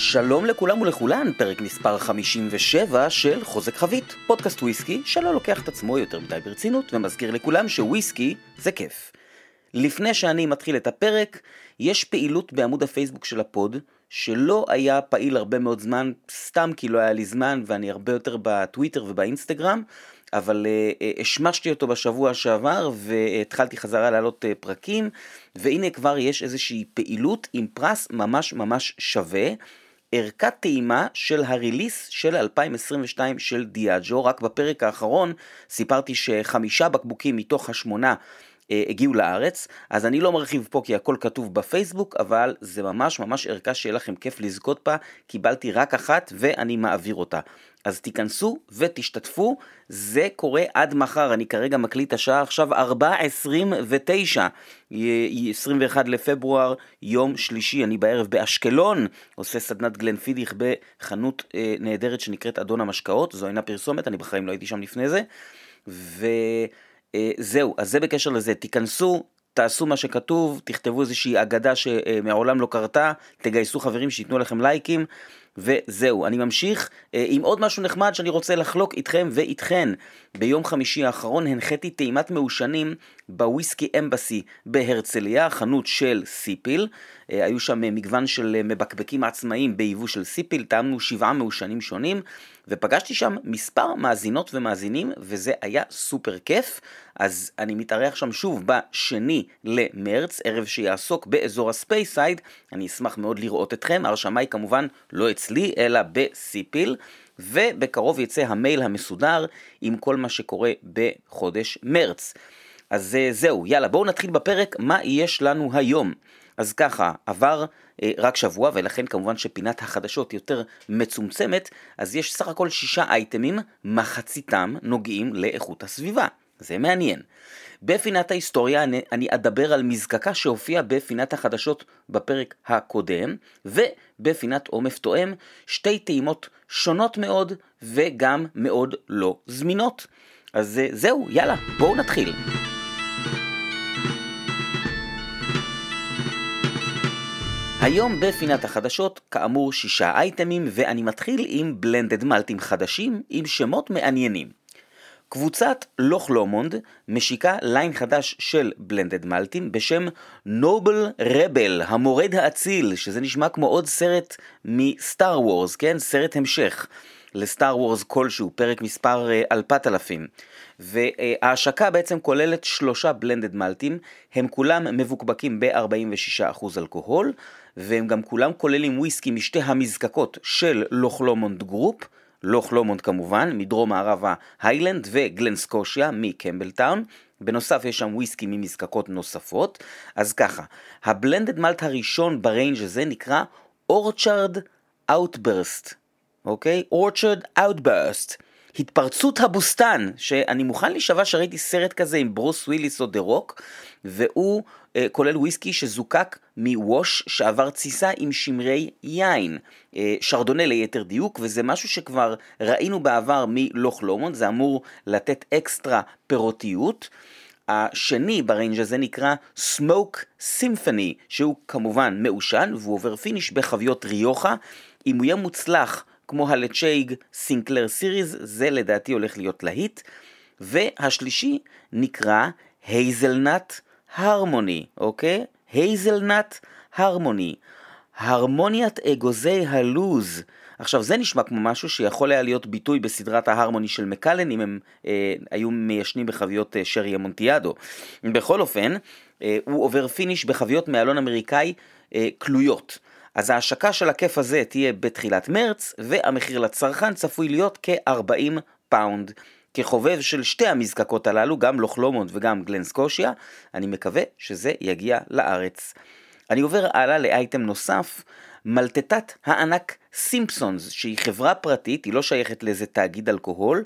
שלום לכולם ולכולן, פרק מספר 57 של חוזק חבית, פודקאסט וויסקי שלא לוקח את עצמו יותר מדי ברצינות ומזכיר לכולם שוויסקי זה כיף. לפני שאני מתחיל את הפרק, יש פעילות בעמוד הפייסבוק של ה pod שלא היה פעיל הרבה מאוד זמן, סתם כי לא היה לי זמן ואני הרבה יותר בטוויטר ובאינסטגרם, אבל אה, השמשתי אותו בשבוע שעבר והתחלתי חזרה להעלות אה, פרקים, והנה כבר יש איזושהי פעילות עם פרס ממש ממש שווה. ערכת טעימה של הריליס של 2022 של דיאג'ו, רק בפרק האחרון סיפרתי שחמישה בקבוקים מתוך השמונה אה, הגיעו לארץ, אז אני לא מרחיב פה כי הכל כתוב בפייסבוק, אבל זה ממש ממש ערכה שיהיה לכם כיף לזכות בה, קיבלתי רק אחת ואני מעביר אותה. אז תיכנסו ותשתתפו, זה קורה עד מחר, אני כרגע מקליט השעה עכשיו 4.29, 21 לפברואר, יום שלישי, אני בערב באשקלון, עושה סדנת גלן פידיך בחנות אה, נהדרת שנקראת אדון המשקאות, זו אינה פרסומת, אני בחיים לא הייתי שם לפני זה, וזהו, אה, אז זה בקשר לזה, תיכנסו, תעשו מה שכתוב, תכתבו איזושהי אגדה שמעולם לא קרתה, תגייסו חברים שייתנו לכם לייקים, וזהו, אני ממשיך אה, עם עוד משהו נחמד שאני רוצה לחלוק איתכם ואיתכן. ביום חמישי האחרון הנחיתי טעימת מעושנים ב Whisky Embassy בהרצליה, חנות של סיפיל. אה, היו שם מגוון של מבקבקים עצמאיים ביבוא של סיפיל, טעמנו שבעה מעושנים שונים, ופגשתי שם מספר מאזינות ומאזינים, וזה היה סופר כיף. אז אני מתארח שם שוב בשני למרץ, ערב שיעסוק באזור הספייסייד, אני אשמח מאוד לראות אתכם, ההרשמה היא כמובן לא אצלי, אלא בסיפיל. ובקרוב יצא המייל המסודר עם כל מה שקורה בחודש מרץ. אז אה, זהו, יאללה, בואו נתחיל בפרק מה יש לנו היום. אז ככה, עבר רק שבוע, ולכן כמובן שפינת החדשות יותר מצומצמת, אז יש סך הכל שישה אייטמים, מחציתם נוגעים לאיכות הסביבה. זה מעניין. בפינת ההיסטוריה אני, אני אדבר על מזקקה שהופיעה בפינת החדשות בפרק הקודם, ובפינת עומף תואם שתי טעימות שונות מאוד וגם מאוד לא זמינות. אז אה, זהו, יאללה, בואו נתחיל. היום בפינת החדשות, כאמור שישה אייטמים, ואני מתחיל עם בלנדד מלטים חדשים עם שמות מעניינים. קבוצת לוך לומונד משיקה ליין חדש של בלנדד מלטים בשם Noble Rebel, המורד האציל, שזה נשמע כמו עוד סרט מ Star Wars, כן? סרט המשך ל Star Wars כלשהו, פרק מספר 4000. אה, וההשקה בעצם כוללת שלושה blended malt ים, הם כולם מבוקבקים ב-46% אלכוהול, והם גם כולם כוללים וויסקי משתי המזקקות של Loch Lomond Group, Loch Lomond כמובן, מדרום מערב ההיילנד ו Glen Scotia מקמבלטאון. בנוסף יש שם וויסקי ממזקקות נוספות. אז ככה, ה blended malt הראשון ב range הזה נקרא Orchard Outburst, אוקיי? Orchard Outburst. התפרצות הבוסתן, שאני מוכן להישבע שראיתי סרט כזה עם ברוס וויליס או The Rock, והוא אה, כולל וויסקי שזוקק מווש שעבר תסיסה עם שמרי יין, אה, שרדונה ליתר דיוק, וזה משהו שכבר ראינו בעבר מ Loch Lomond, זה אמור לתת אקסטרה פירותיות. השני ב range הזה נקרא Smoke Symphony, שהוא כמובן מעושן והוא עובר finish בחביות ריוחה. אם הוא יהיה מוצלח כמו ה Ledaig Sinclair Series, זה לדעתי הולך להיות להיט. והשלישי נקרא Hazelnut Harmony, אוקיי? Hazelnut Harmony. הרמוניית אגוזי הלוז. עכשיו זה נשמע כמו משהו שיכול היה להיות ביטוי בסדרת ה Harmony של Macallan אם הם אה, היו מיישנים בחביות אה, שרי אמונטיאדו. בכל אופן, אה, הוא עובר finish בחביות מאלון אמריקאי אה, כלויות. אז ההשקה של הכיף הזה תהיה בתחילת מרץ, והמחיר לצרכן צפוי להיות כ-40 פאונד. כחובב של שתי המזקקות הללו, גם Loch Lomond וגם Glen Scotia, אני מקווה שזה יגיע לארץ. אני עובר הלאה לאייטם נוסף, מלטטת הענק סימפסונס, שהיא חברה פרטית, היא לא שייכת לאיזה תאגיד אלכוהול,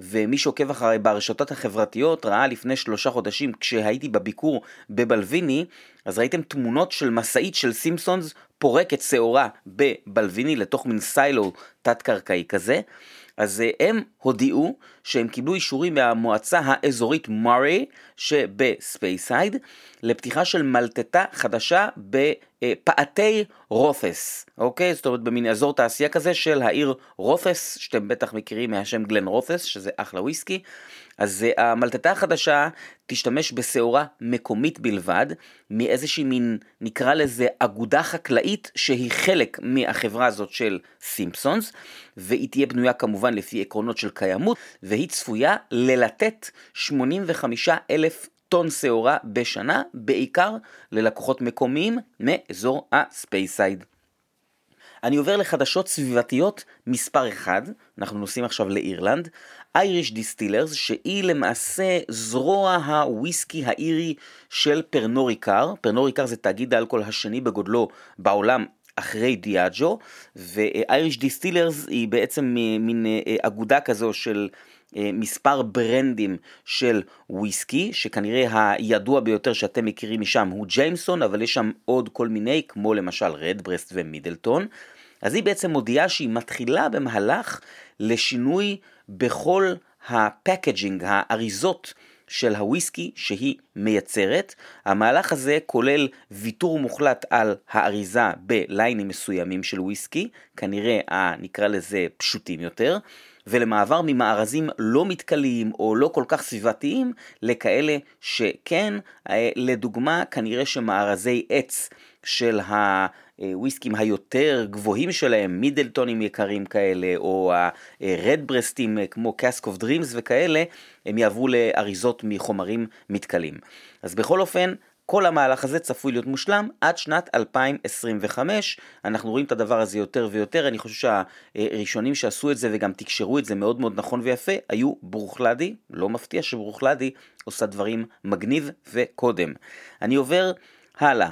ומי שעוקב אחריי ברשתות החברתיות ראה לפני שלושה חודשים כשהייתי בביקור בבלוויני, אז ראיתם תמונות של משאית של סימפסונס פורקת שעורה בבלוויני לתוך מין סיילו תת-קרקעי כזה. אז הם הודיעו שהם קיבלו אישורים מהמועצה האזורית מורי שבספייסייד לפתיחה של מלטטה חדשה בפאתי רופס, אוקיי? זאת אומרת במין אזור תעשייה כזה של העיר רופס, שאתם בטח מכירים מהשם Glenrothes, שזה אחלה וויסקי. אז אה, המלטטה החדשה תשתמש בשעורה מקומית בלבד, מאיזושהי מין, נקרא לזה אגודה חקלאית שהיא חלק מהחברה הזאת של Simpsons, והיא תהיה בנויה כמובן לפי עקרונות של קיימות, והיא צפויה ללטט 85 אלף טון שעורה בשנה, בעיקר ללקוחות מקומיים מאזור הספייסייד. אני עובר לחדשות סביבתיות מספר 1, אנחנו נוסעים עכשיו לאירלנד, Irish Distillers, שהיא למעשה זרוע הוויסקי האירי של Pernod Ricard, Pernod Ricard זה תאגיד האלכוהול השני בגודלו בעולם אחרי Diageo, ו Irish Distillers היא בעצם מין אה, אגודה כזו של מספר ברנדים של וויסקי, שכנראה הידוע ביותר שאתם מכירים משם הוא Jameson, אבל יש שם עוד כל מיני, כמו למשל Redbreast ו Midleton. אז היא בעצם מודיעה שהיא מתחילה במהלך לשינוי בכל ה packaging, האריזות של הוויסקי שהיא מייצרת. המהלך הזה כולל ויתור מוחלט על האריזה בליינים מסוימים של וויסקי, כנראה נקרא לזה פשוטים יותר. ולמעבר ממארזים לא מתכלים או לא כל כך סביבתיים לכאלה שכן, אה, לדוגמה כנראה שמארזי עץ של הוויסקים היותר גבוהים שלהם, Midleton ים יקרים כאלה, או ה Redbreast ים כמו Cask of Dreams וכאלה, הם יעברו לאריזות מחומרים מתכלים. אז בכל אופן, כל המהלך הזה צפוי להיות מושלם עד שנת 2025. אנחנו רואים את הדבר הזה יותר ויותר, אני חושב שהראשונים שעשו את זה וגם תקשרו את זה מאוד מאוד נכון ויפה, היו ברוכלדי, לא מפתיע שברוכלדי עושה דברים מגניב וקודם. אני עובר הלאה.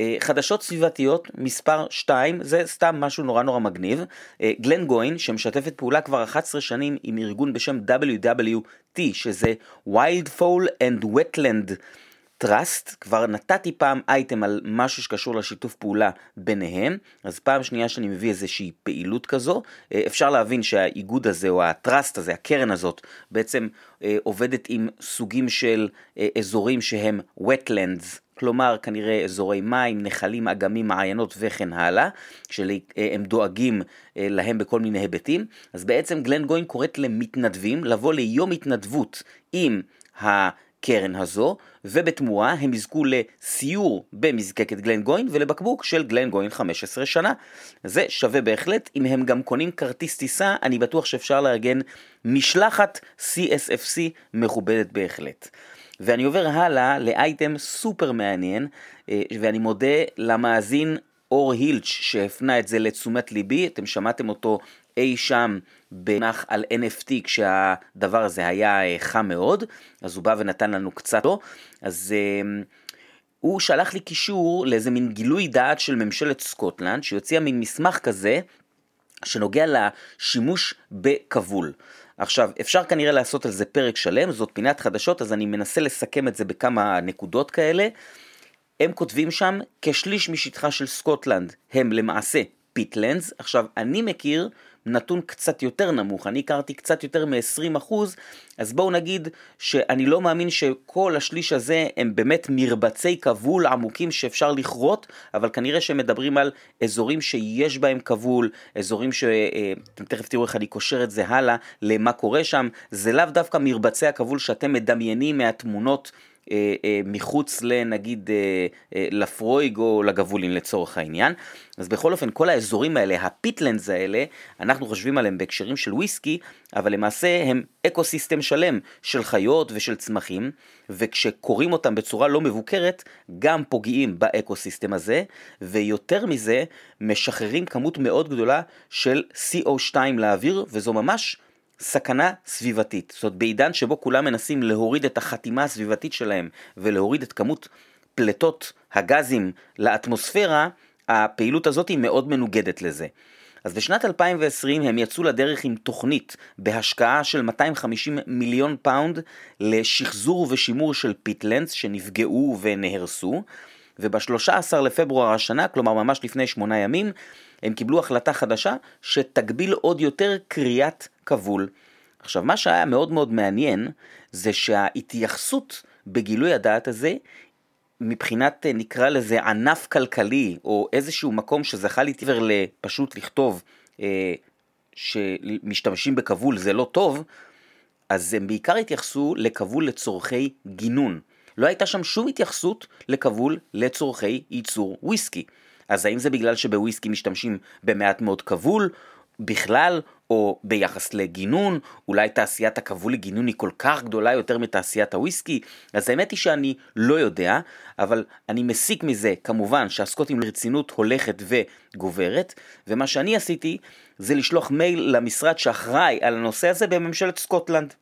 אה, חדשות סביבתיות מספר 2 זה סתם משהו נורא נורא מגניב. אה, גלן גוין שמשתפת פעולה כבר 11 שנים עם ארגון בשם WWT שזה Wild Fall and Wetland Trust, כבר נתתי פעם אייטם על משהו שקשור לשיתוף פעולה ביניהם, אז פעם שנייה שאני מביא איזושהי פעילות כזו, אה, אפשר להבין שהאיגוד הזה או הטראסט הזה, הקרן הזאת, בעצם עובדת עם סוגים של אזורים שהם wetlands, כלומר כנראה אזורי מים, נחלים, אגמים, מעיינות וכן הלאה, שהם דואגים אה, להם בכל מיני היבטים, אז בעצם גלן גוין קוראת למתנדבים לבוא ליום התנדבות עם הקרן הזו, ובתמורה הם יזכו לסיור במזקקת גלן גוין ולבקבוק של גלן גוין 15 שנה. זה שווה בהחלט, אם הם גם קונים כרטיס טיסה, אני בטוח שאפשר לארגן משלחת CSFC מכובדת בהחלט. ואני עובר הלאה לאייטם סופר מעניין, אה, ואני מודה למאזין אור הילץ' שהפנה את זה לתשומת ליבי, אתם שמעתם אותו אי שם בנח על NFT כשהדבר הזה היה אה, חם מאוד, אז הוא בא ונתן לנו קצת לא, אז uh, הוא שלח לי קישור לאיזה מין גילוי דעת של ממשלת סקוטלנד, שהוציאה מין מסמך כזה שנוגע לשימוש בכבול. עכשיו, אפשר כנראה לעשות על זה פרק שלם, זאת פינת חדשות, אז אני מנסה לסכם את זה בכמה נקודות כאלה. הם כותבים שם, כשליש משטחה של סקוטלנד הם למעשה peatlands. עכשיו, אני מכיר נתון קצת יותר נמוך, אני הכרתי קצת יותר מ-20%, אז בואו נגיד שאני לא מאמין שכל השליש הזה הם באמת מרבצי כבול עמוקים שאפשר לכרות, אבל כנראה שהם מדברים על אזורים שיש בהם כבול, אזורים שאתם אה, תכף תראו איך אני קושר את זה הלאה למה קורה שם, זה לאו דווקא מרבצי הכבול שאתם מדמיינים מהתמונות. אה, אה, מחוץ לנגיד אה, Laphroaig או Lagavulin לצורך העניין. אז בכל אופן כל האזורים האלה, ה peatlands האלה, אנחנו חושבים עליהם בהקשרים של וויסקי, אבל למעשה הם ecosystem שלם של חיות ושל צמחים, וכשכורים אותם בצורה לא מבוקרת, גם פוגעים ב ecosystem הזה, ויותר מזה, משחררים כמות מאוד גדולה של CO2 לאוויר, וזו ממש סכנה סביבתית. זאת אומרת, בעידן שבו כולם מנסים להוריד את החתימה הסביבתית שלהם ולהוריד את כמות פליטות הגזים לאטמוספירה, הפעילות הזאת היא מאוד מנוגדת לזה. אז בשנת 2020 הם יצאו לדרך עם תוכנית בהשקעה של 250 מיליון פאונד לשחזור ושימור של peatlands שנפגעו ונהרסו, וב-13 לפברואר השנה, כלומר ממש לפני שמונה ימים, הם קיבלו החלטה חדשה שתגביל עוד יותר קריאת כבול. עכשיו, מה שהיה מאוד מאוד מעניין, זה שההתייחסות בגילוי הדעת הזה, מבחינת, אה, נקרא לזה, ענף כלכלי, או איזשהו מקום שזכה להתעבר לפשוט לכתוב אה, שמשתמשים בכבול זה לא טוב, אז הם בעיקר התייחסו לכבול לצורכי גינון. לא הייתה שם שום התייחסות לכבול לצורכי ייצור וויסקי. אז האם זה בגלל שבוויסקי משתמשים במעט מאוד כבול בכלל, או ביחס לגינון, אולי תעשיית הכבול לגינון היא כל כך גדולה יותר מתעשיית הוויסקי, אז האמת היא שאני לא יודע, אבל אני מסיק מזה כמובן שהסקוטים לרצינות הולכת וגוברת, ומה שאני עשיתי זה לשלוח מייל למשרד שאחראי על הנושא הזה בממשלת סקוטלנד.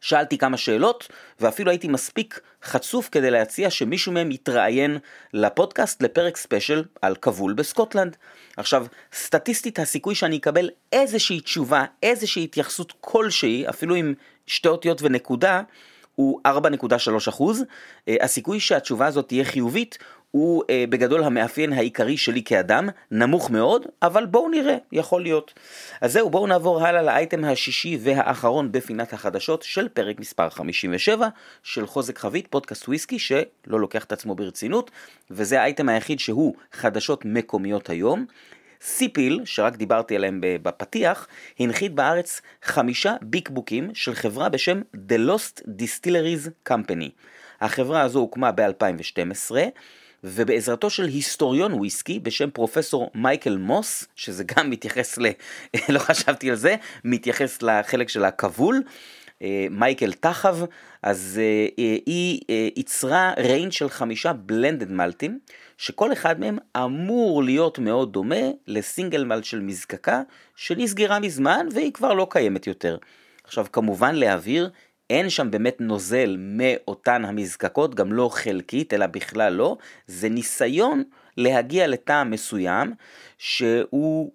שאלתי כמה שאלות, ואפילו הייתי מספיק חצוף כדי להציע שמישהו מהם יתראיין לפודקאסט לפרק ספיישל על כבול בסקוטלנד. עכשיו, סטטיסטית הסיכוי שאני אקבל איזושהי תשובה, איזושהי התייחסות כלשהי, אפילו עם שתי אותיות ונקודה, הוא 4.3 אה, הסיכוי שהתשובה הזאת תהיה חיובית הוא אה, בגדול המאפיין העיקרי שלי כאדם, נמוך מאוד, אבל בואו נראה, יכול להיות. אז זהו, בואו נעבור הלאה לאייטם השישי והאחרון בפינת החדשות של פרק מספר 57 של חוזק חבית, פודקאסט וויסקי שלא לוקח את עצמו ברצינות, וזה האייטם היחיד שהוא חדשות מקומיות היום. סיפיל, שרק דיברתי עליהם בפתיח, הנחית בארץ חמישה ביקבוקים של חברה בשם The Lost Distilleries Company. החברה הזו הוקמה ב-2012, ובעזרתו של היסטוריון וויסקי בשם פרופסור מייקל מוס, שזה גם מתייחס ל... לא חשבתי על זה, מתייחס לחלק של הכבול, אה, מייקל תחב, אז אה, אה, היא ייצרה ריינג' של חמישה בלנדד מלטים, שכל אחד מהם אמור להיות מאוד דומה לסינגל מלט של מזקקה, שנסגרה מזמן והיא כבר לא קיימת יותר. עכשיו כמובן להעביר אין שם באמת נוזל מאותן המזקקות, גם לא חלקית, אלא בכלל לא, זה ניסיון להגיע לטעם מסוים, שהוא,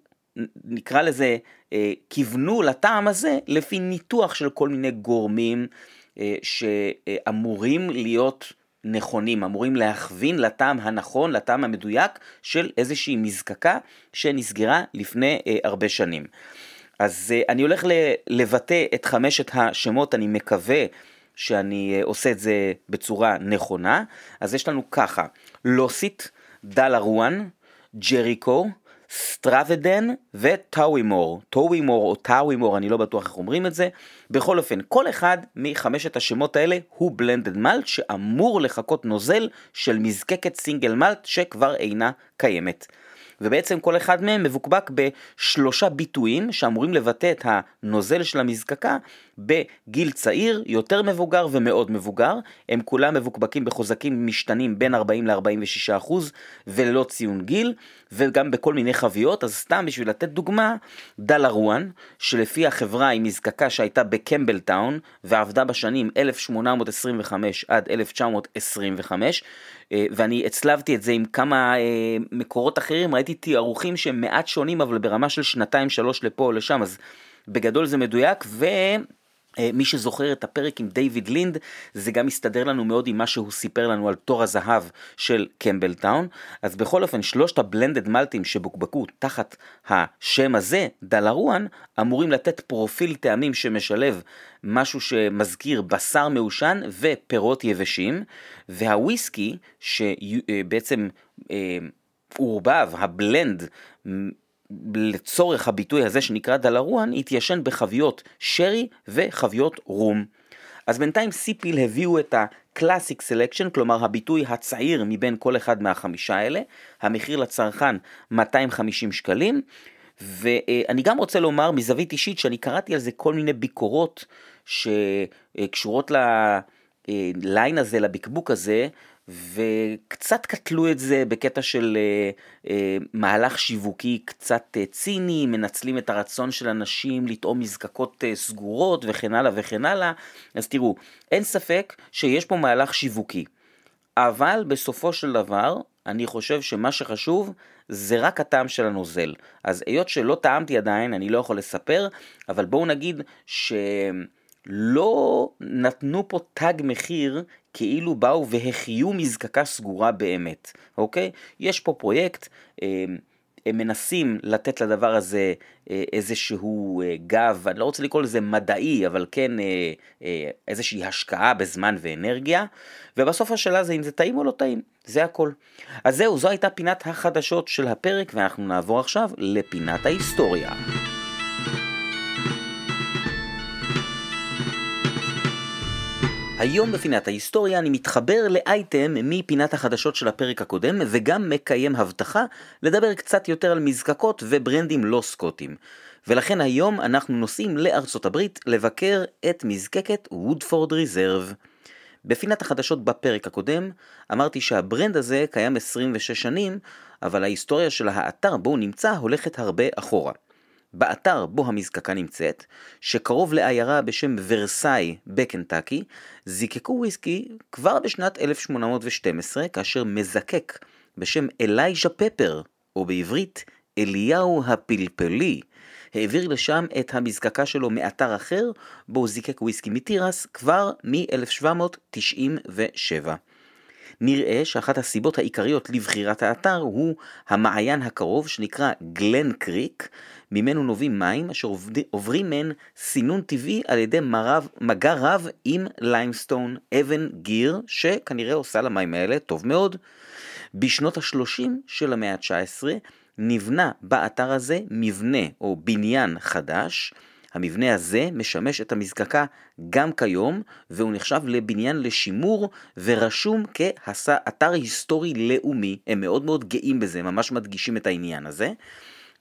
נקרא לזה, אה, כיוונו לטעם הזה לפי ניתוח של כל מיני גורמים אה, שאמורים להיות נכונים, אמורים להכווין לטעם הנכון, לטעם המדויק של איזושהי מזקקה שנסגרה לפני אה, הרבה שנים. אז uh, אני הולך לבטא את חמשת השמות, אני מקווה שאני uh, עושה את זה בצורה נכונה. אז יש לנו ככה, Lossit, Dalaruan, Jericho, Stratheden ו Towiemore. Towiemore או Towiemore, אני לא בטוח איך אומרים את זה. בכל אופן, כל אחד מחמשת השמות האלה הוא blended malt שאמור לחקות נוזל של מזקקת single malt שכבר אינה קיימת. ובעצם כל אחד מהם מבוקבק בשלושה ביטויים שאמורים לבטא את הנוזל של המזקקה בגיל צעיר, יותר מבוגר ומאוד מבוגר. הם כולם מבוקבקים בחוזקים משתנים בין 40 ל-46 אחוז וללא ציון גיל, וגם בכל מיני חביות. אז סתם בשביל לתת דוגמה, דלרואן, שלפי החברה היא מזקקה שהייתה בקמבלטאון ועבדה בשנים 1825 עד 1925, אה, ואני הצלבתי את זה עם כמה אה, מקורות אחרים, ראיתי תיארוכים שהם מעט שונים אבל ברמה של שנתיים שלוש לפה או לשם, אז בגדול זה מדויק ו... אה, מי שזוכר את הפרק עם דיוויד לינד, זה גם מסתדר לנו מאוד עם מה שהוא סיפר לנו על תור הזהב של קמבלטאון. אז בכל אופן, שלושת ה blended malt ים שבוקבקו תחת השם הזה, Dalaruan, אמורים לתת פרופיל טעמים שמשלב משהו שמזכיר בשר מעושן ופירות יבשים, והוויסקי, שבעצם אה, עורבב, ה blend, לצורך הביטוי הזה שנקרא דלרואן, התיישן בחביות שרי וחביות רום. אז בינתיים סיפיל הביאו את ה-Classic Selection, כלומר הביטוי הצעיר מבין כל אחד מהחמישה האלה, המחיר לצרכן 250 שקלים, ואני גם רוצה לומר מזווית אישית שאני קראתי על זה כל מיני ביקורות שקשורות לליין הזה, לבקבוק הזה, וקצת קטלו את זה בקטע של אה, אה, מהלך שיווקי קצת אה, ציני, מנצלים את הרצון של אנשים לטעום מזקקות אה, סגורות וכן הלאה וכן הלאה. אז תראו, אין ספק שיש פה מהלך שיווקי, אבל בסופו של דבר, אני חושב שמה שחשוב זה רק הטעם של הנוזל. אז היות שלא טעמתי עדיין, אני לא יכול לספר, אבל בואו נגיד ש... לא נתנו פה תג מחיר כאילו באו והחיו מזקקה סגורה באמת, אוקיי? יש פה פרויקט, אה, הם מנסים לתת לדבר הזה איזשהו גב, אני לא רוצה לקרוא לזה מדעי, אבל כן איזושהי השקעה בזמן ואנרגיה, ובסוף השאלה זה אם זה טעים או לא טעים, זה הכל. אז זהו, זו הייתה פינת החדשות של הפרק, ואנחנו נעבור עכשיו לפינת ההיסטוריה. היום בפינת ההיסטוריה אני מתחבר לאייטם מפינת החדשות של הפרק הקודם וגם מקיים הבטחה לדבר קצת יותר על מזקקות וברנדים לא סקוטים. ולכן היום אנחנו נוסעים לארצות הברית לבקר את מזקקת וודפורד ריזרב. בפינת החדשות בפרק הקודם אמרתי שהברנד הזה קיים 26 שנים, אבל ההיסטוריה של האתר בו הוא נמצא הולכת הרבה אחורה. באתר בו המזקקה נמצאת, שקרוב לעיירה בשם ורסאי בקנטקי, זיקקו וויסקי כבר בשנת 1812, כאשר מזקק בשם אלייז'ה פפר, או בעברית אליהו הפלפלי, העביר לשם את המזקקה שלו מאתר אחר, בו זיקק וויסקי מתירס כבר מ-1797. נראה שאחת הסיבות העיקריות לבחירת האתר הוא המעיין הקרוב שנקרא גלן קריק, ממנו נובעים מים אשר עוברים מהן סינון טבעי על ידי מרב, מגע רב עם limestone, אבן גיר, שכנראה עושה למים האלה טוב מאוד. בשנות ה-30 של המאה ה-19 נבנה באתר הזה מבנה או בניין חדש, המבנה הזה משמש את המזקקה גם כיום, והוא נחשב לבניין לשימור ורשום כאתר היסטורי לאומי. הם מאוד מאוד גאים בזה, ממש מדגישים את העניין הזה.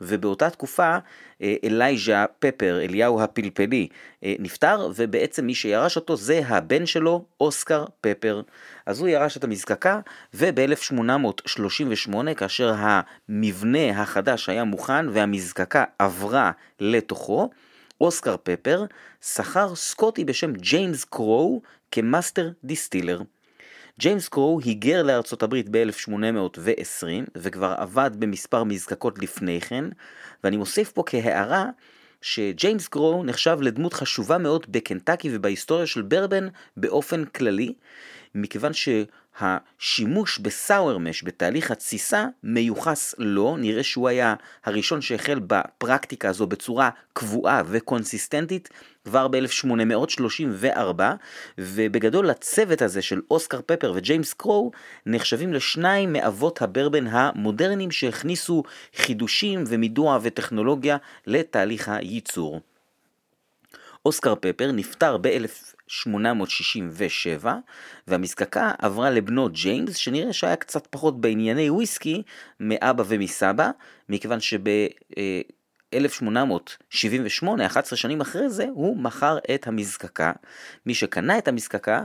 ובאותה תקופה אה, אלייז'ה פפר, אליהו הפלפלי, אה, נפטר, ובעצם מי שירש אותו זה הבן שלו, אוסקר פפר. אז הוא ירש את המזקקה, וב-1838, כאשר המבנה החדש היה מוכן והמזקקה עברה לתוכו, אוסקר פפר שכר סקוטי בשם ג'יימס קרו כ master distiller. ג'יימס קרו היגר לארצות הברית ב-1820 וכבר עבד במספר מזקקות לפני כן, ואני מוסיף פה כהערה שג'יימס קרו נחשב לדמות חשובה מאוד בקנטקי ובהיסטוריה של ברבן באופן כללי, מכיוון שהשימוש בסאואר מש בתהליך התסיסה מיוחס לו, נראה שהוא היה הראשון שהחל בפרקטיקה הזו בצורה קבועה וקונסיסטנטית כבר ב-1834, ובגדול הצוות הזה של אוסקר פפר וג'יימס קרו נחשבים לשניים מאבות הברבן המודרניים שהכניסו חידושים ומידוע וטכנולוגיה לתהליך הייצור. אוסקר פפר נפטר ב-1867 והמזקקה עברה לבנו ג'יימס שנראה שהיה קצת פחות בענייני וויסקי מאבא ומסבא מכיוון שב... 1878, 11 שנים אחרי זה, הוא מכר את המזקקה. מי שקנה את המזקקה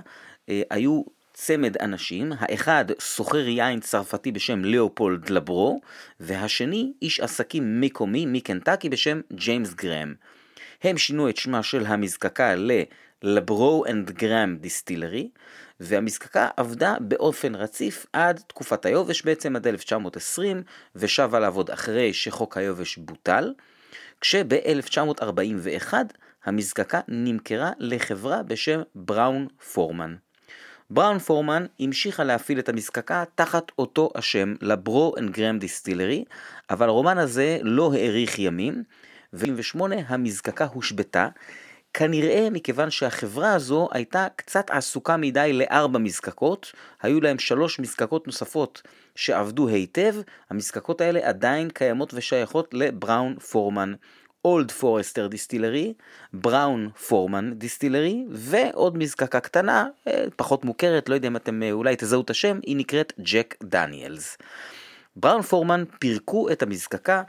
אה, היו צמד אנשים, האחד סוחר יין צרפתי בשם ליאופולד לברו, והשני איש עסקים מקומי מקנטקי בשם ג'יימס גראם. הם שינו את שמה של המזקקה ל- Labrot and Graham Distillery, והמזקקה עבדה באופן רציף עד תקופת היובש בעצם עד 1920, ושבה לעבוד אחרי שחוק היובש בוטל, כשב-1941 המזקקה נמכרה לחברה בשם בראון פורמן. בראון פורמן המשיכה להפעיל את המזקקה תחת אותו השם, לברו אנד גראם דיסטילרי, אבל הרומן הזה לא האריך ימים, ו-78 המזקקה הושבתה, כנראה מכיוון שהחברה הזו הייתה קצת עסוקה מדי לארבע מזקקות, היו להם שלוש מזקקות נוספות שעבדו היטב, המזקקות האלה עדיין קיימות ושייכות לבראון פורמן. אולד פורסטר דיסטילרי, בראון פורמן דיסטילרי, ועוד מזקקה קטנה, אה, פחות מוכרת, לא יודע אם אתם אה, אולי תזהו את השם, היא נקראת ג'ק דניאלס. בראון פורמן פירקו את המזקקה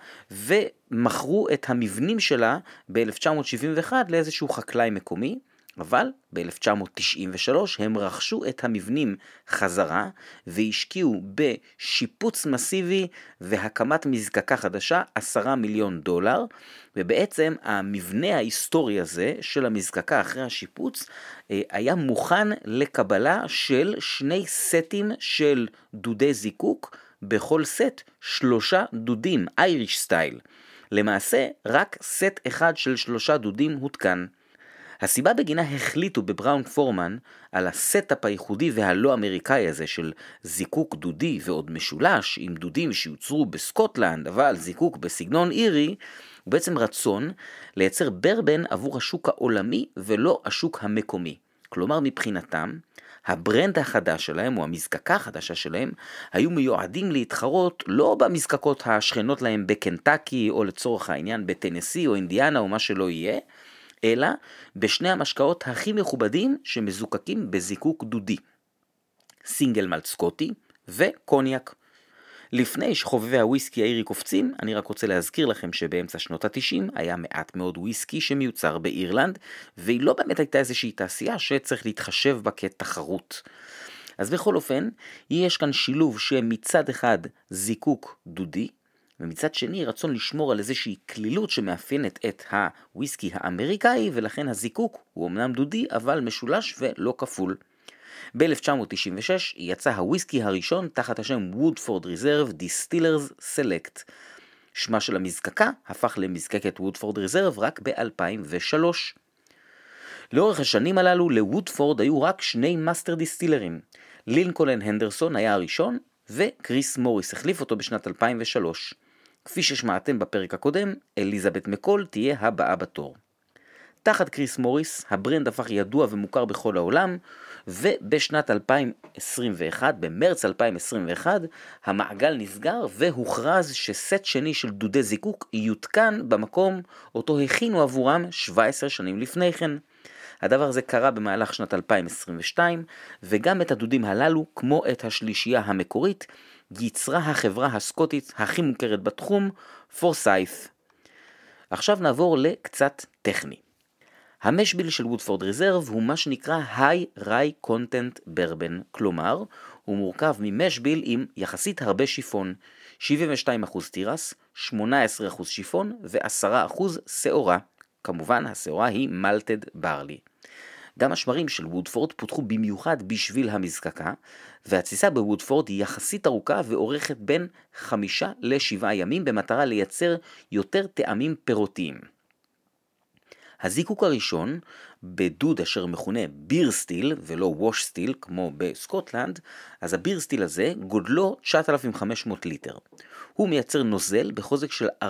ומכרו את המבנים שלה ב-1971 לאיזשהו חקלאי מקומי, אבל ב-1993 הם רכשו את המבנים חזרה והשקיעו בשיפוץ מסיבי והקמת מזקקה חדשה 10 מיליון דולר ובעצם המבנה ההיסטורי הזה של המזקקה אחרי השיפוץ אה, היה מוכן לקבלה של שני סטים של דודי זיקוק בכל סט שלושה דודים, אייריש סטייל. למעשה, רק סט אחד של שלושה דודים הותקן. הסיבה בגינה החליטו ב Brown Forman על ה setup הייחודי והלא אמריקאי הזה של זיקוק דודי ועוד משולש עם דודים שיוצרו בסקוטלנד אבל זיקוק בסגנון אירי הוא בעצם רצון לייצר ברבן עבור השוק העולמי ולא השוק המקומי. כלומר מבחינתם ה brand החדש שלהם, או המזקקה החדשה שלהם, היו מיועדים להתחרות לא במזקקות השכנות להם בקנטקי, או לצורך העניין בטנסי או אינדיאנה או מה שלא יהיה, אלא בשני המשקאות הכי מכובדים שמזוקקים בזיקוק דודי. סינגל מלט סקוטי וקוניאק. לפני שחובבי הוויסקי האירי קופצים, אני רק רוצה להזכיר לכם שבאמצע שנות ה-90 היה מעט מאוד וויסקי שמיוצר באירלנד, והיא לא באמת הייתה איזושהי תעשייה שצריך להתחשב בה כתחרות. אז בכל אופן, יש כאן שילוב שמצד אחד זיקוק דודי, ומצד שני רצון לשמור על איזושהי קלילות שמאפיינת את הוויסקי האמריקאי, ולכן הזיקוק הוא אמנם דודי, אבל משולש ולא כפול. ב-1996 יצא הוויסקי הראשון תחת השם Woodford Reserve Distiller's Select. שמה של המזקקה הפך למזקקת Woodford Reserve רק ב-2003. לאורך השנים הללו ל Woodford היו רק שני master distiller ים. לינקולן הנדרסון היה הראשון, וקריס מוריס החליף אותו בשנת 2003. כפי ששמעתם בפרק הקודם, אליזבת מקול תהיה הבאה בתור. תחת קריס מוריס, ה brand הפך ידוע ומוכר בכל העולם, ובשנת 2021, במרץ 2021, המעגל נסגר והוכרז שסט שני של דודי זיקוק יותקן במקום אותו הכינו עבורם 17 שנים לפני כן. הדבר הזה קרה במהלך שנת 2022, וגם את הדודים הללו, כמו את השלישייה המקורית, ייצרה החברה הסקוטית הכי מוכרת בתחום, פורסייף. עכשיו נעבור לקצת טכני. המשביל של וודפורד ריזרב הוא מה שנקרא High Rye Content Bourbon, כלומר, הוא מורכב ממשביל עם יחסית הרבה שיפון, 72% תירס, 18% שיפון ו-10% שעורה. כמובן, השעורה היא מלטד ברלי. גם השמרים של וודפורד פותחו במיוחד בשביל המזקקה, והתסיסה בוודפורד היא יחסית ארוכה ואורכת בין חמישה לשבעה ימים במטרה לייצר יותר טעמים פירותיים. הזיקוק הראשון, בדוד אשר מכונה ביר סטיל ולא ווש סטיל כמו בסקוטלנד, אז הביר סטיל הזה גודלו 9,500 ליטר. הוא מייצר נוזל בחוזק של 40%,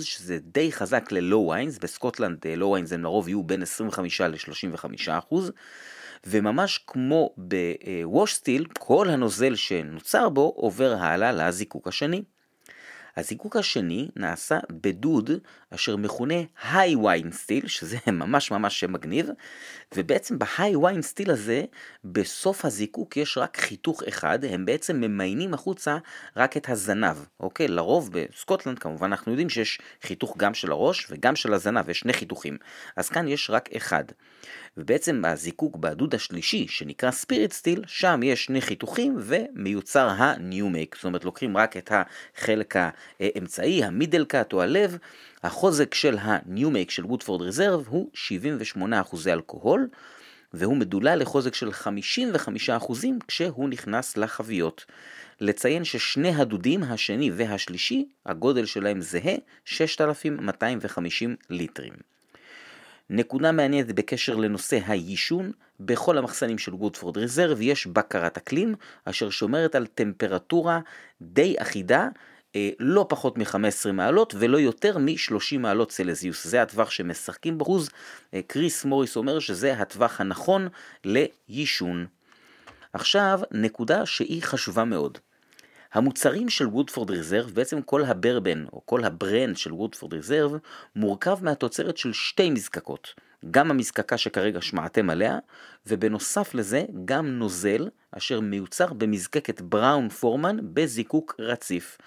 שזה די חזק ל low wines, בסקוטלנד low wines הם לרוב יהיו בין 25 ל-35%, וממש כמו ב wash still, כל הנוזל שנוצר בו עובר הלאה לזיקוק השני. הזיקוק השני נעשה בדוד אשר מכונה high wine still, שזה ממש ממש שם מגניב, ובעצם ב high wine still הזה, בסוף הזיקוק יש רק חיתוך אחד, הם בעצם ממיינים החוצה רק את הזנב, אוקיי? לרוב בסקוטלנד כמובן אנחנו יודעים שיש חיתוך גם של הראש וגם של הזנב, יש שני חיתוכים, אז כאן יש רק אחד. ובעצם הזיקוק בדוד השלישי, שנקרא ספיריט סטיל, שם יש שני חיתוכים ומיוצר ה-new זאת אומרת לוקחים רק את החלק האמצעי, המידל קאט או הלב, החוזק של ה-new של וודפורד ריזרב הוא 78% אלכוהול, והוא מדולל לחוזק של 55% כשהוא נכנס לחביות. לציין ששני הדודים, השני והשלישי, הגודל שלהם זהה, 6,250 ליטרים. נקודה מעניינת בקשר לנושא העישון, בכל המחסנים של וודפורד ריזרב יש בקרת אקלים, אשר שומרת על טמפרטורה די אחידה, לא פחות מ-15 מעלות ולא יותר מ-30 מעלות צלזיוס. זה הטווח שמשחקים בחוז. אה, קריס מוריס אומר שזה הטווח הנכון לעישון. עכשיו, נקודה שהיא חשובה מאוד. המוצרים של Woodford Reserve, בעצם כל הברבן או כל ה brand של Woodford Reserve, מורכב מהתוצרת של שתי מזקקות. גם המזקקה שכרגע שמעתם עליה, ובנוסף לזה גם נוזל אשר מיוצר במזקקת Brown Forman בזיקוק רציף.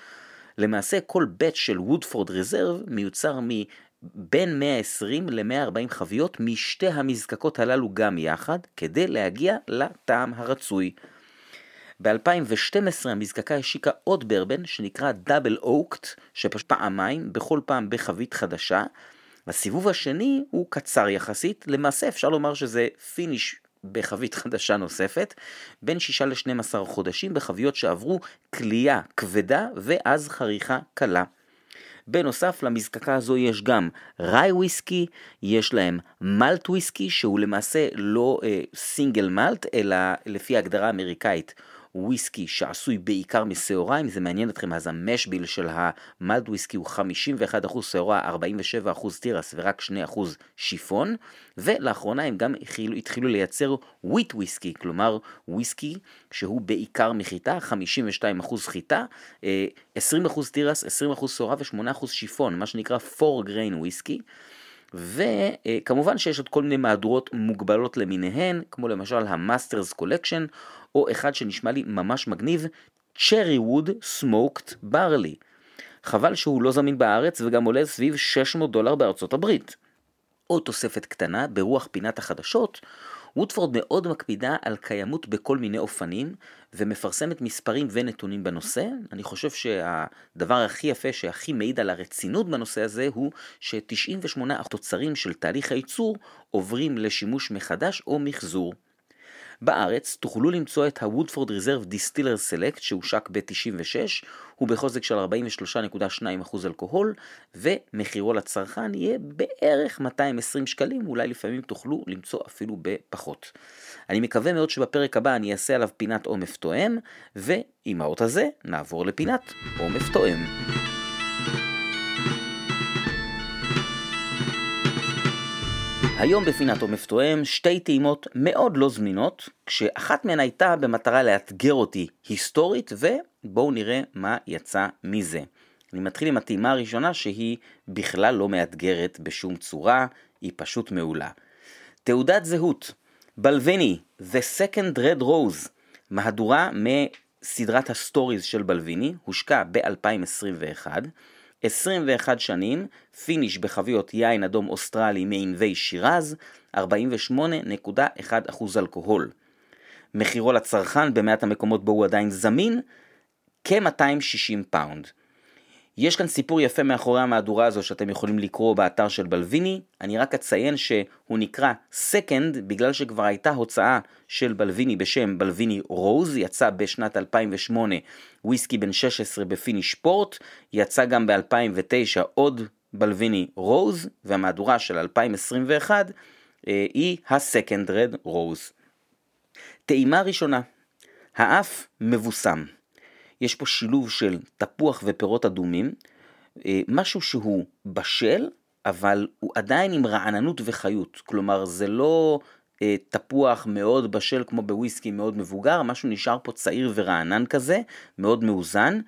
למעשה כל batch של Woodford Reserve מיוצר מבין 120 ל-140 חביות משתי המזקקות הללו גם יחד, כדי להגיע לטעם הרצוי. ב-2012 המזקקה השיקה עוד ברבן שנקרא Double Oaked, שפשוט פעמיים, בכל פעם בחבית חדשה. הסיבוב השני הוא קצר יחסית, למעשה אפשר לומר שזה finish בחבית חדשה נוספת, בין 6 ל-12 חודשים בחביות שעברו קלייה כבדה ואז חריכה קלה. בנוסף למזקקה הזו יש גם rye whiskey, יש להם malt whiskey שהוא למעשה לא אה, single malt אלא לפי ההגדרה האמריקאית וויסקי שעשוי בעיקר משעורה, אם זה מעניין אתכם, אז ה mash bill של ה malt whiskey הוא 51% שעורה, 47% תירס ורק 2% שיפון, ולאחרונה הם גם התחילו, התחילו לייצר wheat whiskey, כלומר וויסקי שהוא בעיקר מחיטה, 52% חיטה, 20% תירס, 20% שעורה ו-8% שיפון, מה שנקרא 4 grain whiskey. וכמובן שיש עוד כל מיני מהדורות מוגבלות למיניהן, כמו למשל ה Master's Collection, או אחד שנשמע לי ממש מגניב, צ'רי ווד סמוקט ברלי. חבל שהוא לא זמין בארץ וגם עולה סביב 600 דולר בארצות הברית. עוד תוספת קטנה, ברוח פינת החדשות, וודפורד מאוד מקפידה על קיימות בכל מיני אופנים, ומפרסמת מספרים ונתונים בנושא. אני חושב שהדבר הכי יפה, שהכי מעיד על הרצינות בנושא הזה, הוא ש-98 התוצרים של תהליך הייצור עוברים לשימוש מחדש או מחזור. בארץ תוכלו למצוא את ה-Woodford Reserve Distiller Select שהושק ב-96, הוא בחוזק של 43.2% אלכוהול, ומחירו לצרכן יהיה בערך 220 שקלים, אולי לפעמים תוכלו למצוא אפילו בפחות. אני מקווה מאוד שבפרק הבא אני אעשה עליו פינת עומף תואם, ועם האות הזה נעבור לפינת עומף תואם. היום בפינת עומר טועם שתי טעימות מאוד לא זמינות, כשאחת מהן הייתה במטרה לאתגר אותי היסטורית, ובואו נראה מה יצא מזה. אני מתחיל עם הטעימה הראשונה שהיא בכלל לא מאתגרת בשום צורה, היא פשוט מעולה. תעודת זהות, בלוויני, The Second Red Rose, מהדורה מסדרת ה Stories של בלוויני, הושקה ב-2021. 21 שנים, finish בחביות יין אדום אוסטרלי מענבי שירז, 48.1% אלכוהול. מחירו לצרכן במעט המקומות בו הוא עדיין זמין, כ-260 פאונד. יש כאן סיפור יפה מאחורי המהדורה הזו שאתם יכולים לקרוא באתר של בלוויני, אני רק אציין שהוא נקרא Second בגלל שכבר הייתה הוצאה של בלוויני בשם בלוויני Rose, יצא בשנת 2008 וויסקי בן 16 בפיני שפורט, יצא גם ב-2009 עוד בלוויני רוז, והמהדורה של 2021 אה, היא ה-Second Red רוז. טעימה ראשונה, האף מבוסם. יש פה שילוב של תפוח ופירות אדומים, אה, משהו שהוא בשל, אבל הוא עדיין עם רעננות וחיות. כלומר, זה לא אה, תפוח מאוד בשל כמו בוויסקי מאוד מבוגר, משהו נשאר פה צעיר ורענן כזה, מאוד מאוזן.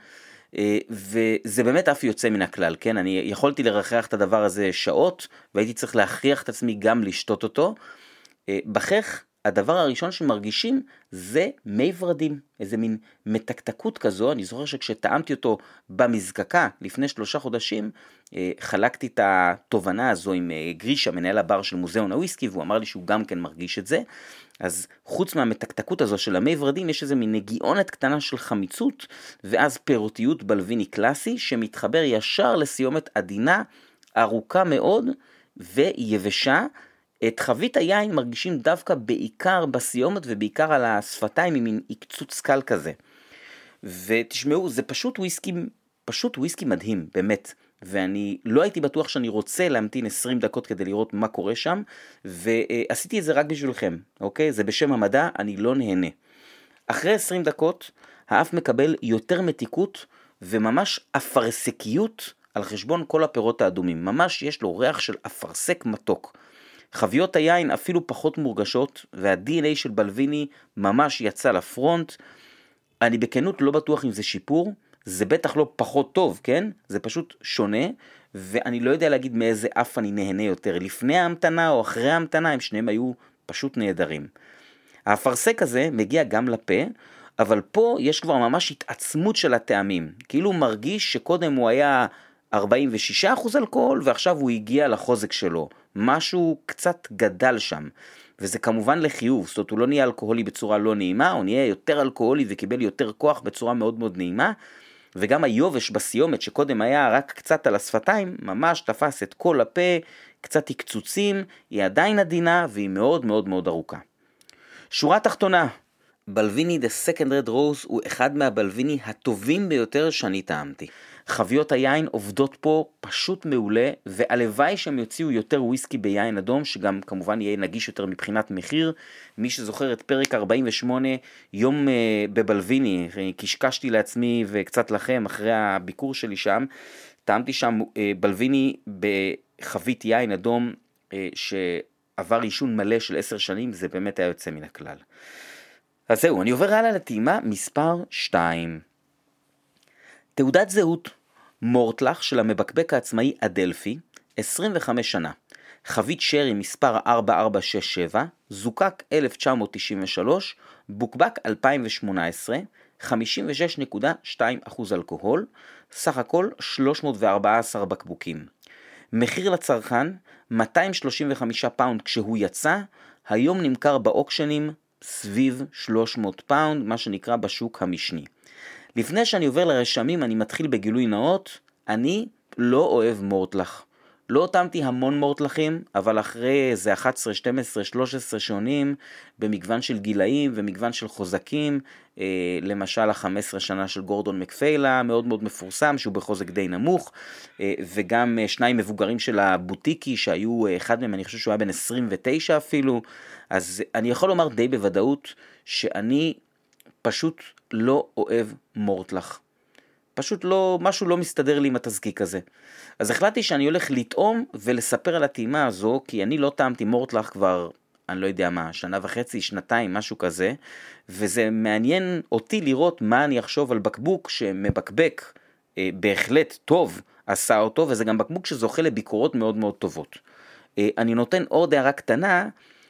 אה, וזה באמת אף יוצא מן הכלל, כן? אני יכולתי לרחח את הדבר הזה שעות, והייתי צריך להכריח את עצמי גם לשתות אותו. בכך הדבר הראשון שמרגישים זה מי ורדים, איזה מין מתקתקות כזו, אני זוכר שכשטעמתי אותו במזקקה לפני שלושה חודשים, אה, חלקתי את התובנה הזו עם אה, גרישה, מנהל הבר של מוזיאון הוויסקי, והוא אמר לי שהוא גם כן מרגיש את זה. אז חוץ מהמתקתקות הזו של המי ורדים, יש איזה מין נגיעונת קטנה של חמיצות, ואז פירותיות בלוויני קלאסי, שמתחבר ישר לסיומת עדינה, ארוכה מאוד ויבשה. את חבית היין מרגישים דווקא בעיקר בסיומת ובעיקר על השפתיים עם מין עקצוץ קל כזה. ותשמעו, זה פשוט וויסקי, פשוט וויסקי מדהים, באמת. ואני לא הייתי בטוח שאני רוצה להמתין 20 דקות כדי לראות מה קורה שם, ועשיתי את זה רק בשבילכם, אוקיי? זה בשם המדע, אני לא נהנה. אחרי 20 דקות, האף מקבל יותר מתיקות וממש אפרסקיות על חשבון כל הפירות האדומים. ממש יש לו ריח של אפרסק מתוק. חביות היין אפילו פחות מורגשות, וה-DNA של בלוויני ממש יצא לפרונט. אני בכנות לא בטוח אם זה שיפור, זה בטח לא פחות טוב, כן? זה פשוט שונה, ואני לא יודע להגיד מאיזה אף אני נהנה יותר, לפני ההמתנה או אחרי ההמתנה, הם שניהם היו פשוט נהדרים. האפרסק הזה מגיע גם לפה, אבל פה יש כבר ממש התעצמות של הטעמים. כאילו מרגיש שקודם הוא היה 46% אלכוהול ועכשיו הוא הגיע לחוזק שלו. משהו קצת גדל שם. וזה כמובן לחיוב, זאת אומרת הוא לא נהיה אלכוהולי בצורה לא נעימה, הוא נהיה יותר אלכוהולי וקיבל יותר כוח בצורה מאוד מאוד נעימה, וגם היובש בסיומת שקודם היה רק קצת על השפתיים, ממש תפס את כל הפה, קצת הקצוצים, היא עדיין עדינה והיא מאוד מאוד מאוד ארוכה. שורה תחתונה, בלוויני The Second Red Rose הוא אחד מהבלוויני הטובים ביותר שאני טעמתי. חביות היין עובדות פה פשוט מעולה, והלוואי שהם יוציאו יותר וויסקי ביין אדום, שגם כמובן יהיה נגיש יותר מבחינת מחיר. מי שזוכר את פרק 48, יום uh, בבלוויני, קשקשתי לעצמי וקצת לכם אחרי הביקור שלי שם, טעמתי שם uh, בלוויני בחבית יין אדום uh, שעבר עישון מלא של עשר שנים, זה באמת היה יוצא מן הכלל. אז זהו, אני עובר הלאה לטעימה מספר 2. תעודת זהות מורטלח של המבקבק העצמאי אדלפי, 25 שנה. חבית שרי מספר 4467, זוקק 1993, בוקבק 2018, 56.2% אלכוהול, סך הכל 314 בקבוקים. מחיר לצרכן 235 פאונד כשהוא יצא, היום נמכר באוקשנים סביב 300 פאונד, מה שנקרא בשוק המשני. לפני שאני עובר לרשמים, אני מתחיל בגילוי נאות, אני לא אוהב מורטלח. לא טעמתי המון מורטלחים, אבל אחרי איזה 11, 12, 13 שונים, במגוון של גילאים ומגוון של חוזקים, אה, למשל ה-15 שנה של גורדון מקפיילה, מאוד מאוד מפורסם, שהוא בחוזק די נמוך, אה, וגם אה, שניים מבוגרים של הבוטיקי, שהיו, אה, אחד מהם אני חושב שהוא היה בן 29 אפילו, אז אני יכול לומר די בוודאות, שאני פשוט לא אוהב מורטלח. פשוט לא, משהו לא מסתדר לי עם התזקיק הזה. אז החלטתי שאני הולך לטעום ולספר על הטעימה הזו, כי אני לא טעמתי מורטלח כבר, אני לא יודע מה, שנה וחצי, שנתיים, משהו כזה, וזה מעניין אותי לראות מה אני אחשוב על בקבוק שמבקבק אה, בהחלט טוב עשה אותו, וזה גם בקבוק שזוכה לביקורות מאוד מאוד טובות. אה, אני נותן עוד הערה קטנה,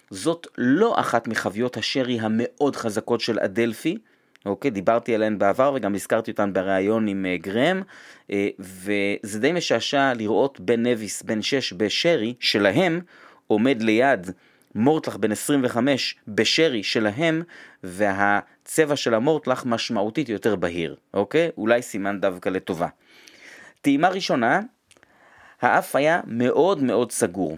זאת לא אחת מחביות השרי המאוד חזקות של אדלפי, אוקיי? דיברתי עליהן בעבר וגם הזכרתי אותן בריאיון עם uh, גרם, uh, וזה די משעשע לראות בן נביס, בן 6 בשרי שלהם, עומד ליד מורטלח בן 25 בשרי שלהם, והצבע של המורטלח משמעותית יותר בהיר, אוקיי? אולי סימן דווקא לטובה. טעימה ראשונה, האף היה מאוד מאוד סגור.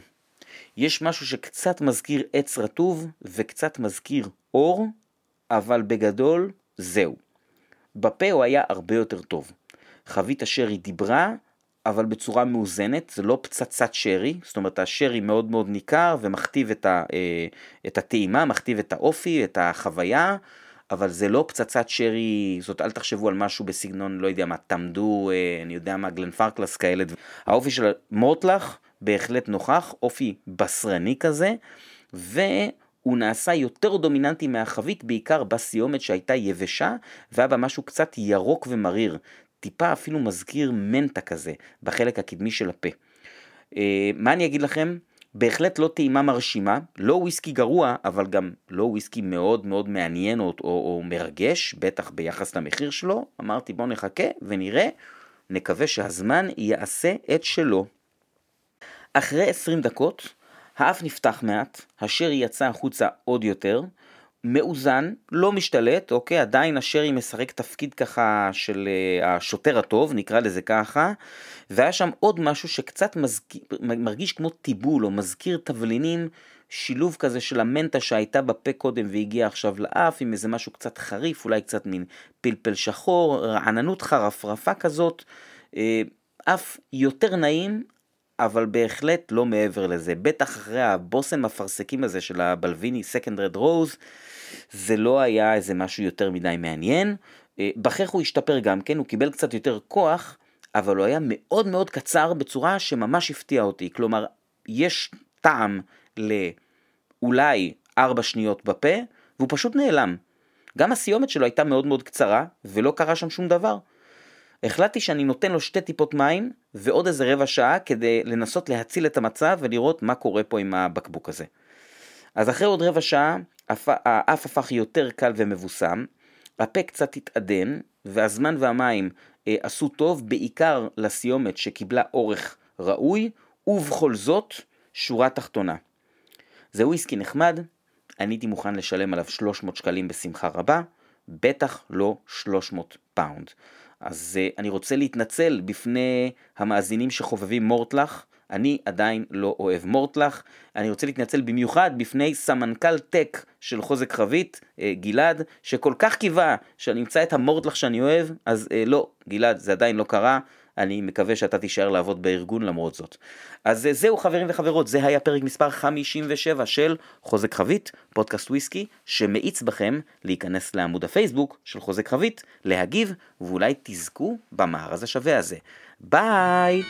יש משהו שקצת מזכיר עץ רטוב וקצת מזכיר אור, אבל בגדול זהו. בפה הוא היה הרבה יותר טוב. חבית השרי דיברה, אבל בצורה מאוזנת, זה לא פצצת שרי, זאת אומרת השרי מאוד מאוד ניכר ומכתיב את, ה, אה, את הטעימה, מכתיב את האופי, את החוויה, אבל זה לא פצצת שרי, זאת אל תחשבו על משהו בסגנון, לא יודע מה, תמדו, אה, אני יודע מה, גלן פרקלס כאלה. האופי של מורטלח בהחלט נוכח, אופי בשרני כזה, ו... הוא נעשה יותר דומיננטי מהחבית, בעיקר בסיומת שהייתה יבשה, והיה בה משהו קצת ירוק ומריר, טיפה אפילו מזכיר מנטה כזה, בחלק הקדמי של הפה. אה, מה אני אגיד לכם? בהחלט לא טעימה מרשימה, לא וויסקי גרוע, אבל גם לא וויסקי מאוד מאוד מעניין או, או, או מרגש, בטח ביחס למחיר שלו. אמרתי בואו נחכה ונראה, נקווה שהזמן יעשה את שלו. אחרי 20 דקות האף נפתח מעט, השרי יצא החוצה עוד יותר, מאוזן, לא משתלט, אוקיי, עדיין השרי משחק תפקיד ככה של uh, השוטר הטוב, נקרא לזה ככה, והיה שם עוד משהו שקצת מזכיר, מרגיש כמו טיבול או מזכיר תבלינים, שילוב כזה של המנטה שהייתה בפה קודם והגיעה עכשיו לאף, עם איזה משהו קצת חריף, אולי קצת מין פלפל שחור, רעננות חרפרפה כזאת, אה, אף יותר נעים, אבל בהחלט לא מעבר לזה. בטח אחרי הבושם אפרסקים הזה של הבלוויני סקנד רד רוז, זה לא היה איזה משהו יותר מדי מעניין. אה, בכך הוא השתפר גם כן, הוא קיבל קצת יותר כוח, אבל הוא היה מאוד מאוד קצר בצורה שממש הפתיעה אותי. כלומר, יש טעם לאולי ארבע שניות בפה, והוא פשוט נעלם. גם הסיומת שלו הייתה מאוד מאוד קצרה, ולא קרה שם שום דבר. החלטתי שאני נותן לו שתי טיפות מים ועוד איזה רבע שעה כדי לנסות להציל את המצב ולראות מה קורה פה עם הבקבוק הזה. אז אחרי עוד רבע שעה האף הפך יותר קל ומבוסם, הפה קצת התעדן והזמן והמים אה, עשו טוב בעיקר לסיומת שקיבלה אורך ראוי ובכל זאת שורה תחתונה. זה וויסקי נחמד, אני הייתי מוכן לשלם עליו 300 שקלים בשמחה רבה, בטח לא 300 פאונד. אז אה, אני רוצה להתנצל בפני המאזינים שחובבים מורטלח, אני עדיין לא אוהב מורטלח. אני רוצה להתנצל במיוחד בפני סמנכ"ל טק של חוזק חבית, אה, גלעד, שכל כך קיווה שאני אמצא את המורטלח שאני אוהב, אז אה, לא, גלעד, זה עדיין לא קרה. אני מקווה שאתה תישאר לעבוד בארגון למרות זאת. אז זהו חברים וחברות, זה היה פרק מספר 57 של חוזק חבית, פודקאסט וויסקי, שמאיץ בכם להיכנס לעמוד הפייסבוק של חוזק חבית, להגיב, ואולי תזכו במארז השווה הזה. ביי!